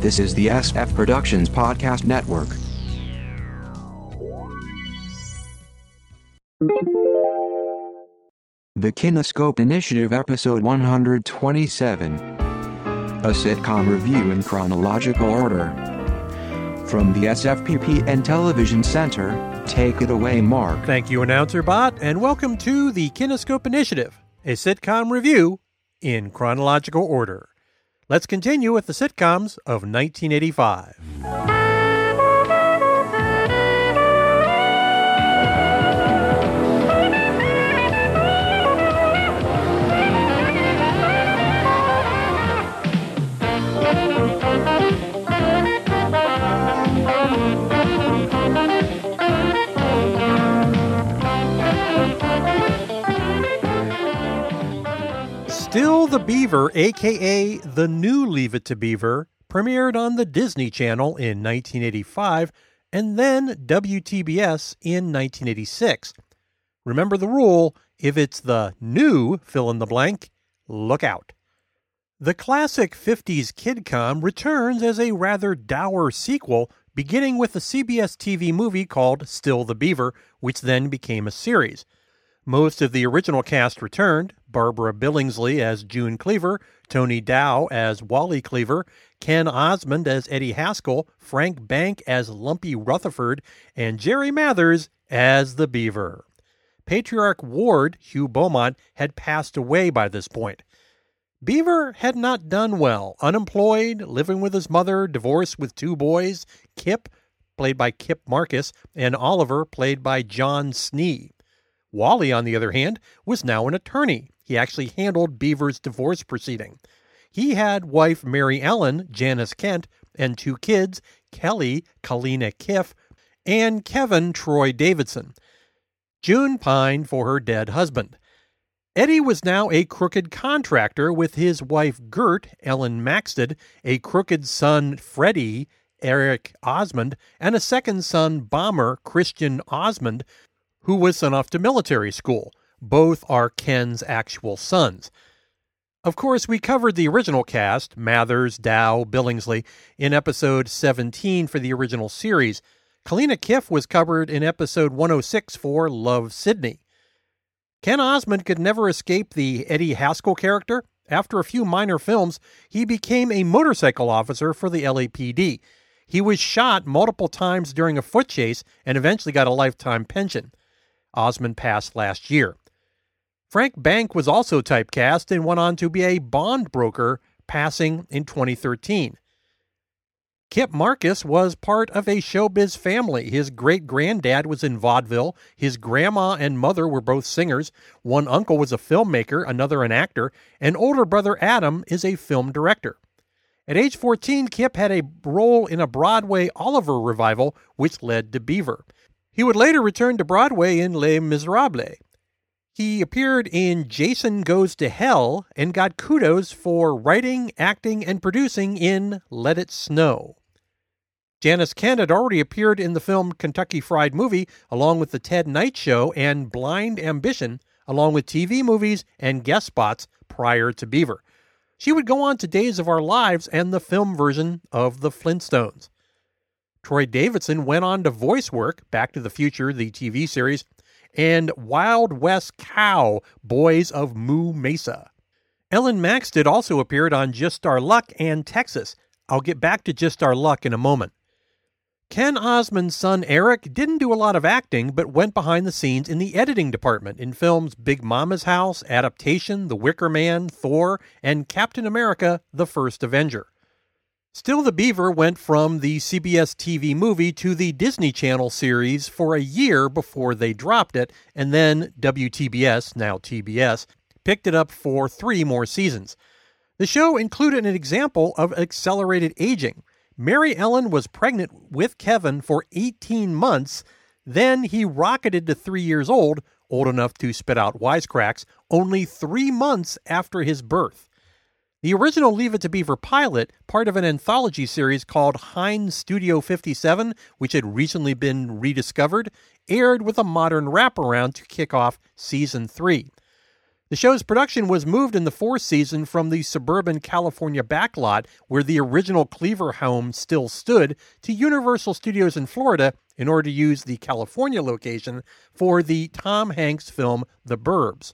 This is the SF Productions Podcast Network. The Kinescope Initiative, Episode 127. A sitcom review in chronological order. From the SFPP and Television Center, take it away, Mark. Thank you, Announcer Bot, and welcome to the Kinescope Initiative, a sitcom review in chronological order. Let's continue with the sitcoms of 1985. Still the Beaver, aka The New Leave It to Beaver, premiered on the Disney Channel in 1985 and then WTBS in 1986. Remember the rule if it's the new fill in the blank, look out. The classic 50s kidcom returns as a rather dour sequel, beginning with a CBS TV movie called Still the Beaver, which then became a series. Most of the original cast returned Barbara Billingsley as June Cleaver, Tony Dow as Wally Cleaver, Ken Osmond as Eddie Haskell, Frank Bank as Lumpy Rutherford, and Jerry Mathers as the Beaver. Patriarch Ward, Hugh Beaumont, had passed away by this point. Beaver had not done well, unemployed, living with his mother, divorced with two boys, Kip, played by Kip Marcus, and Oliver, played by John Snee. Wally, on the other hand, was now an attorney. He actually handled Beaver's divorce proceeding. He had wife Mary Ellen, Janice Kent, and two kids, Kelly, Kaleena Kiff, and Kevin Troy Davidson. June pined for her dead husband. Eddie was now a crooked contractor with his wife Gert, Ellen Maxted, a crooked son, Freddie, Eric Osmond, and a second son, Bomber, Christian Osmond, who was sent off to military school. Both are Ken's actual sons. Of course, we covered the original cast, Mathers, Dow, Billingsley, in episode 17 for the original series. Kaleena Kiff was covered in episode 106 for Love Sidney. Ken Osmond could never escape the Eddie Haskell character. After a few minor films, he became a motorcycle officer for the LAPD. He was shot multiple times during a foot chase and eventually got a lifetime pension. Osmond passed last year. Frank Bank was also typecast and went on to be a bond broker, passing in 2013. Kip Marcus was part of a showbiz family. His great granddad was in vaudeville. His grandma and mother were both singers. One uncle was a filmmaker, another an actor, and older brother Adam is a film director. At age 14, Kip had a role in a Broadway Oliver revival, which led to Beaver. He would later return to Broadway in Les Miserables. He appeared in Jason Goes to Hell and got kudos for writing, acting, and producing in Let It Snow. Janice Kent had already appeared in the film Kentucky Fried Movie, along with The Ted Knight Show and Blind Ambition, along with TV movies and guest spots prior to Beaver. She would go on to Days of Our Lives and the film version of The Flintstones. Troy Davidson went on to voice work, Back to the Future, the TV series, and Wild West Cow, Boys of Moo Mesa. Ellen Maxted also appeared on Just Our Luck and Texas. I'll get back to Just Our Luck in a moment. Ken Osmond's son Eric didn't do a lot of acting, but went behind the scenes in the editing department in films Big Mama's House, Adaptation, The Wicker Man, Thor, and Captain America The First Avenger. Still the Beaver went from the CBS TV movie to the Disney Channel series for a year before they dropped it, and then WTBS, now TBS, picked it up for three more seasons. The show included an example of accelerated aging. Mary Ellen was pregnant with Kevin for 18 months, then he rocketed to three years old, old enough to spit out wisecracks, only three months after his birth. The original Leave It to Beaver pilot, part of an anthology series called Heinz Studio 57, which had recently been rediscovered, aired with a modern wraparound to kick off season three. The show's production was moved in the fourth season from the suburban California backlot, where the original Cleaver home still stood, to Universal Studios in Florida in order to use the California location for the Tom Hanks film The Burbs.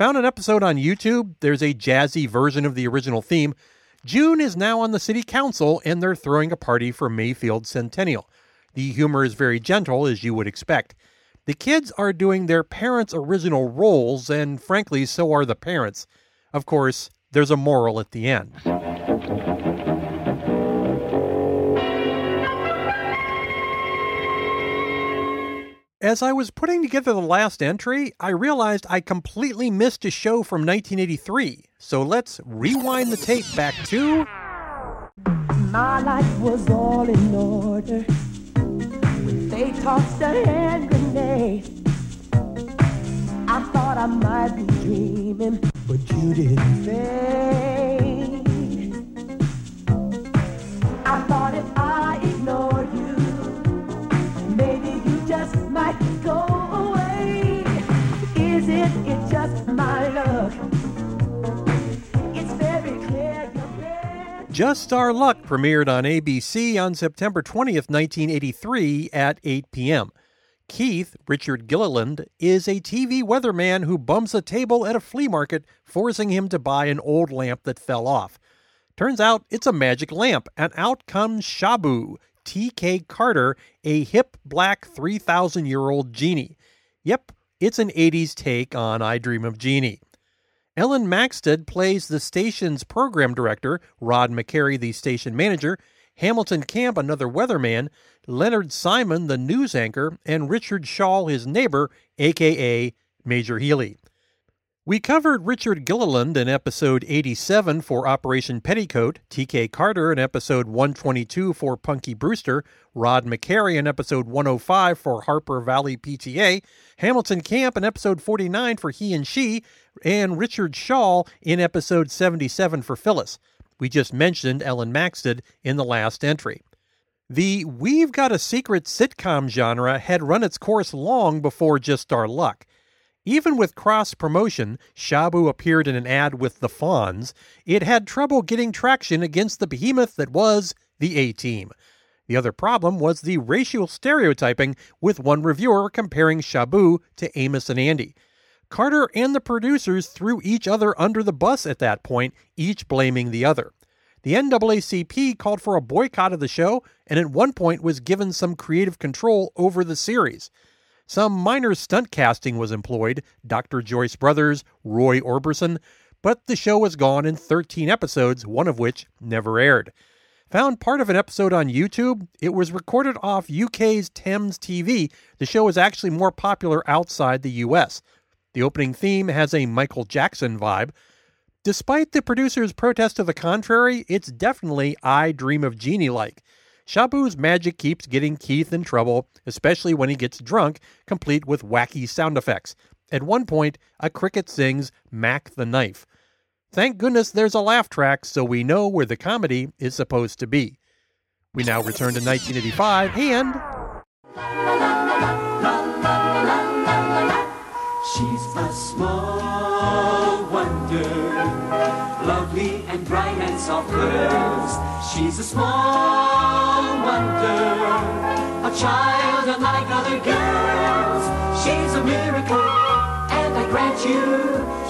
Found an episode on YouTube. There's a jazzy version of the original theme. June is now on the city council and they're throwing a party for Mayfield Centennial. The humor is very gentle, as you would expect. The kids are doing their parents' original roles, and frankly, so are the parents. Of course, there's a moral at the end. As I was putting together the last entry, I realized I completely missed a show from 1983. So let's rewind the tape back to. My life was all in order they tossed a hand grenade. I thought I might be dreaming, but you didn't. Just Our Luck premiered on ABC on September 20th, 1983 at 8 p.m. Keith, Richard Gilliland, is a TV weatherman who bumps a table at a flea market, forcing him to buy an old lamp that fell off. Turns out it's a magic lamp, and out comes Shabu, T.K. Carter, a hip black 3,000 year old genie. Yep, it's an 80s take on I Dream of Jeannie. Ellen Maxted plays the station's program director, Rod McCary, the station manager, Hamilton Camp, another weatherman, Leonard Simon, the news anchor, and Richard Schaal, his neighbor, aka Major Healy. We covered Richard Gilliland in episode 87 for Operation Petticoat, TK Carter in episode 122 for Punky Brewster, Rod McCary in episode 105 for Harper Valley PTA, Hamilton Camp in episode 49 for He and She, and Richard Schaal in episode 77 for Phyllis. We just mentioned Ellen Maxted in the last entry. The We've Got a Secret sitcom genre had run its course long before Just Our Luck. Even with cross promotion, Shabu appeared in an ad with the Fonz, it had trouble getting traction against the behemoth that was the A Team. The other problem was the racial stereotyping, with one reviewer comparing Shabu to Amos and Andy. Carter and the producers threw each other under the bus at that point, each blaming the other. The NAACP called for a boycott of the show and at one point was given some creative control over the series. Some minor stunt casting was employed Dr. Joyce Brothers, Roy Orbison but the show was gone in 13 episodes, one of which never aired. Found part of an episode on YouTube. It was recorded off UK's Thames TV. The show is actually more popular outside the US. The opening theme has a Michael Jackson vibe. Despite the producer's protest to the contrary, it's definitely I Dream of Jeannie like. Shabu's magic keeps getting Keith in trouble, especially when he gets drunk, complete with wacky sound effects. At one point, a cricket sings Mac the Knife. Thank goodness there's a laugh track so we know where the comedy is supposed to be. We now return to 1985 and. She's a small lovely and bright and soft curves. She's a small wonder, a child unlike other girls. She's a miracle, and I grant you,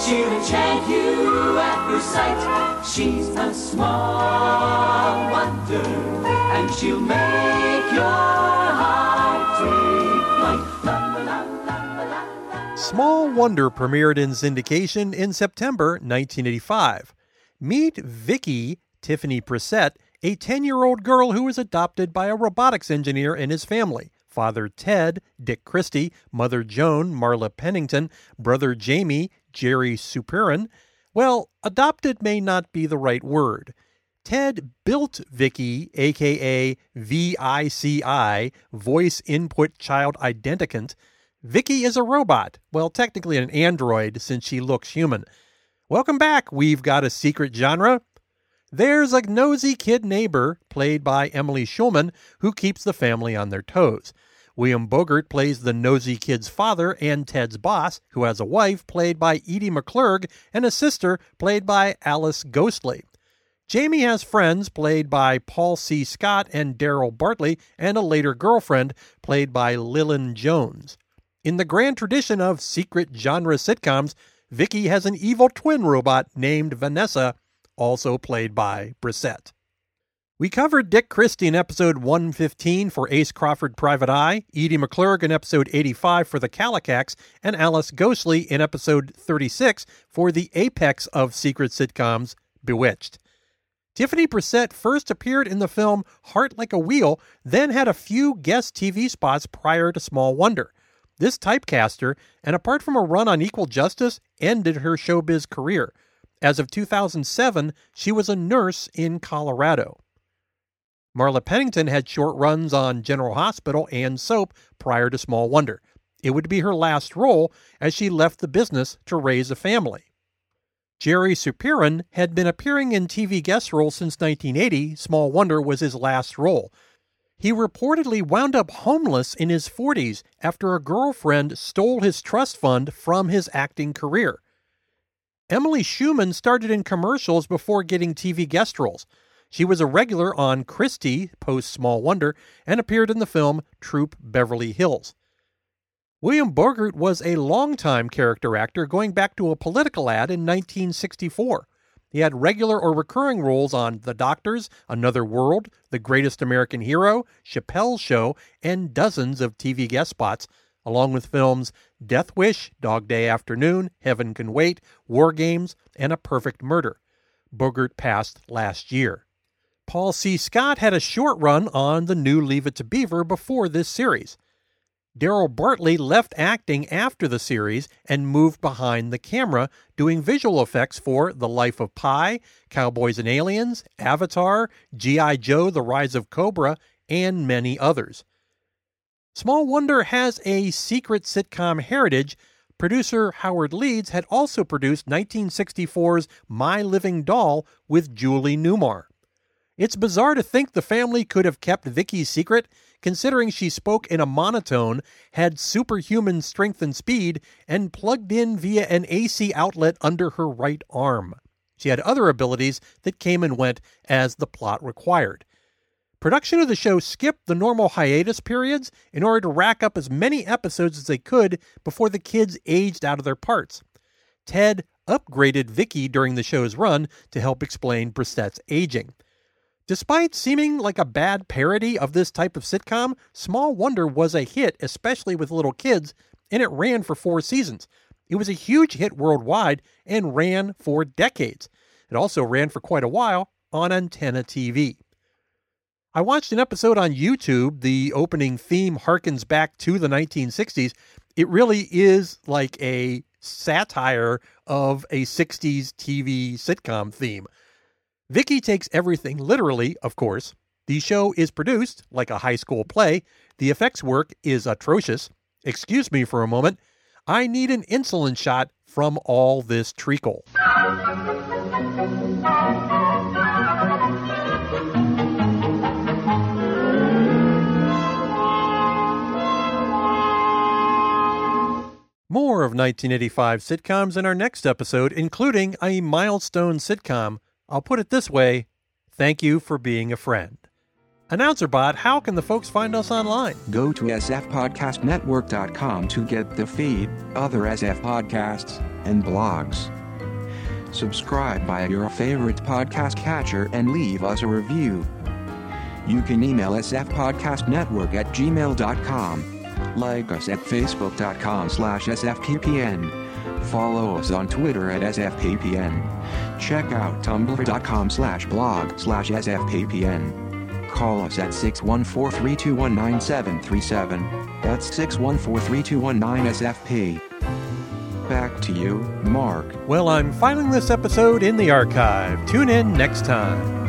she'll enchant you at first sight. She's a small wonder, and she'll make your heart take flight. Small Wonder premiered in syndication in September 1985. Meet Vicky Tiffany Brissette, a 10 year old girl who was adopted by a robotics engineer and his family. Father Ted, Dick Christie, Mother Joan, Marla Pennington, Brother Jamie, Jerry Supiran. Well, adopted may not be the right word. Ted built Vicky, aka VICI, Voice Input Child Identicant. Vicky is a robot, well, technically an android since she looks human. Welcome back. We've got a secret genre. There's a nosy kid neighbor, played by Emily Schulman, who keeps the family on their toes. William Bogert plays the nosy kid's father and Ted's boss, who has a wife played by Edie McClurg and a sister played by Alice Ghostley. Jamie has friends played by Paul C. Scott and Daryl Bartley, and a later girlfriend played by Lillian Jones. In the grand tradition of secret genre sitcoms, Vicky has an evil twin robot named Vanessa, also played by Brissette. We covered Dick Christie in episode 115 for Ace Crawford Private Eye, Edie McClurg in episode 85 for The Kallikaks, and Alice Ghostley in episode 36 for the apex of secret sitcoms, Bewitched. Tiffany Brissette first appeared in the film Heart Like a Wheel, then had a few guest TV spots prior to Small Wonder. This typecaster, and apart from a run on Equal Justice, ended her showbiz career. As of 2007, she was a nurse in Colorado. Marla Pennington had short runs on General Hospital and Soap prior to Small Wonder. It would be her last role as she left the business to raise a family. Jerry Supiran had been appearing in TV guest roles since 1980. Small Wonder was his last role. He reportedly wound up homeless in his 40s after a girlfriend stole his trust fund from his acting career. Emily Schulman started in commercials before getting TV guest roles. She was a regular on Christie, post Small Wonder and appeared in the film Troop Beverly Hills. William Bogert was a longtime character actor going back to a political ad in 1964. He had regular or recurring roles on The Doctors, Another World, The Greatest American Hero, Chappelle's Show, and dozens of TV guest spots, along with films Death Wish, Dog Day Afternoon, Heaven Can Wait, War Games, and A Perfect Murder. Bogert passed last year. Paul C. Scott had a short run on the new Leave It to Beaver before this series. Daryl Bartley left acting after the series and moved behind the camera, doing visual effects for The Life of Pi, Cowboys and Aliens, Avatar, G.I. Joe The Rise of Cobra, and many others. Small Wonder has a secret sitcom heritage. Producer Howard Leeds had also produced 1964's My Living Doll with Julie Newmar. It's bizarre to think the family could have kept Vicky's secret considering she spoke in a monotone, had superhuman strength and speed, and plugged in via an AC outlet under her right arm. She had other abilities that came and went as the plot required. Production of the show skipped the normal hiatus periods in order to rack up as many episodes as they could before the kids aged out of their parts. Ted upgraded Vicky during the show's run to help explain Brissette's aging. Despite seeming like a bad parody of this type of sitcom, Small Wonder was a hit, especially with little kids, and it ran for four seasons. It was a huge hit worldwide and ran for decades. It also ran for quite a while on Antenna TV. I watched an episode on YouTube. The opening theme harkens back to the 1960s. It really is like a satire of a 60s TV sitcom theme. Vicky takes everything literally, of course. The show is produced like a high school play. The effects work is atrocious. Excuse me for a moment. I need an insulin shot from all this treacle. More of 1985 sitcoms in our next episode, including a milestone sitcom I'll put it this way thank you for being a friend. AnnouncerBot, how can the folks find us online? Go to sfpodcastnetwork.com to get the feed, other SF podcasts, and blogs. Subscribe via your favorite podcast catcher and leave us a review. You can email sfpodcastnetwork at gmail.com. Like us at facebook.com slash sfppn Follow us on Twitter at SFPPN. Check out tumblr.com slash blog slash SFPPN. Call us at 614-321-9737. That's 614-321-9SFP. Back to you, Mark. Well, I'm filing this episode in the archive. Tune in next time.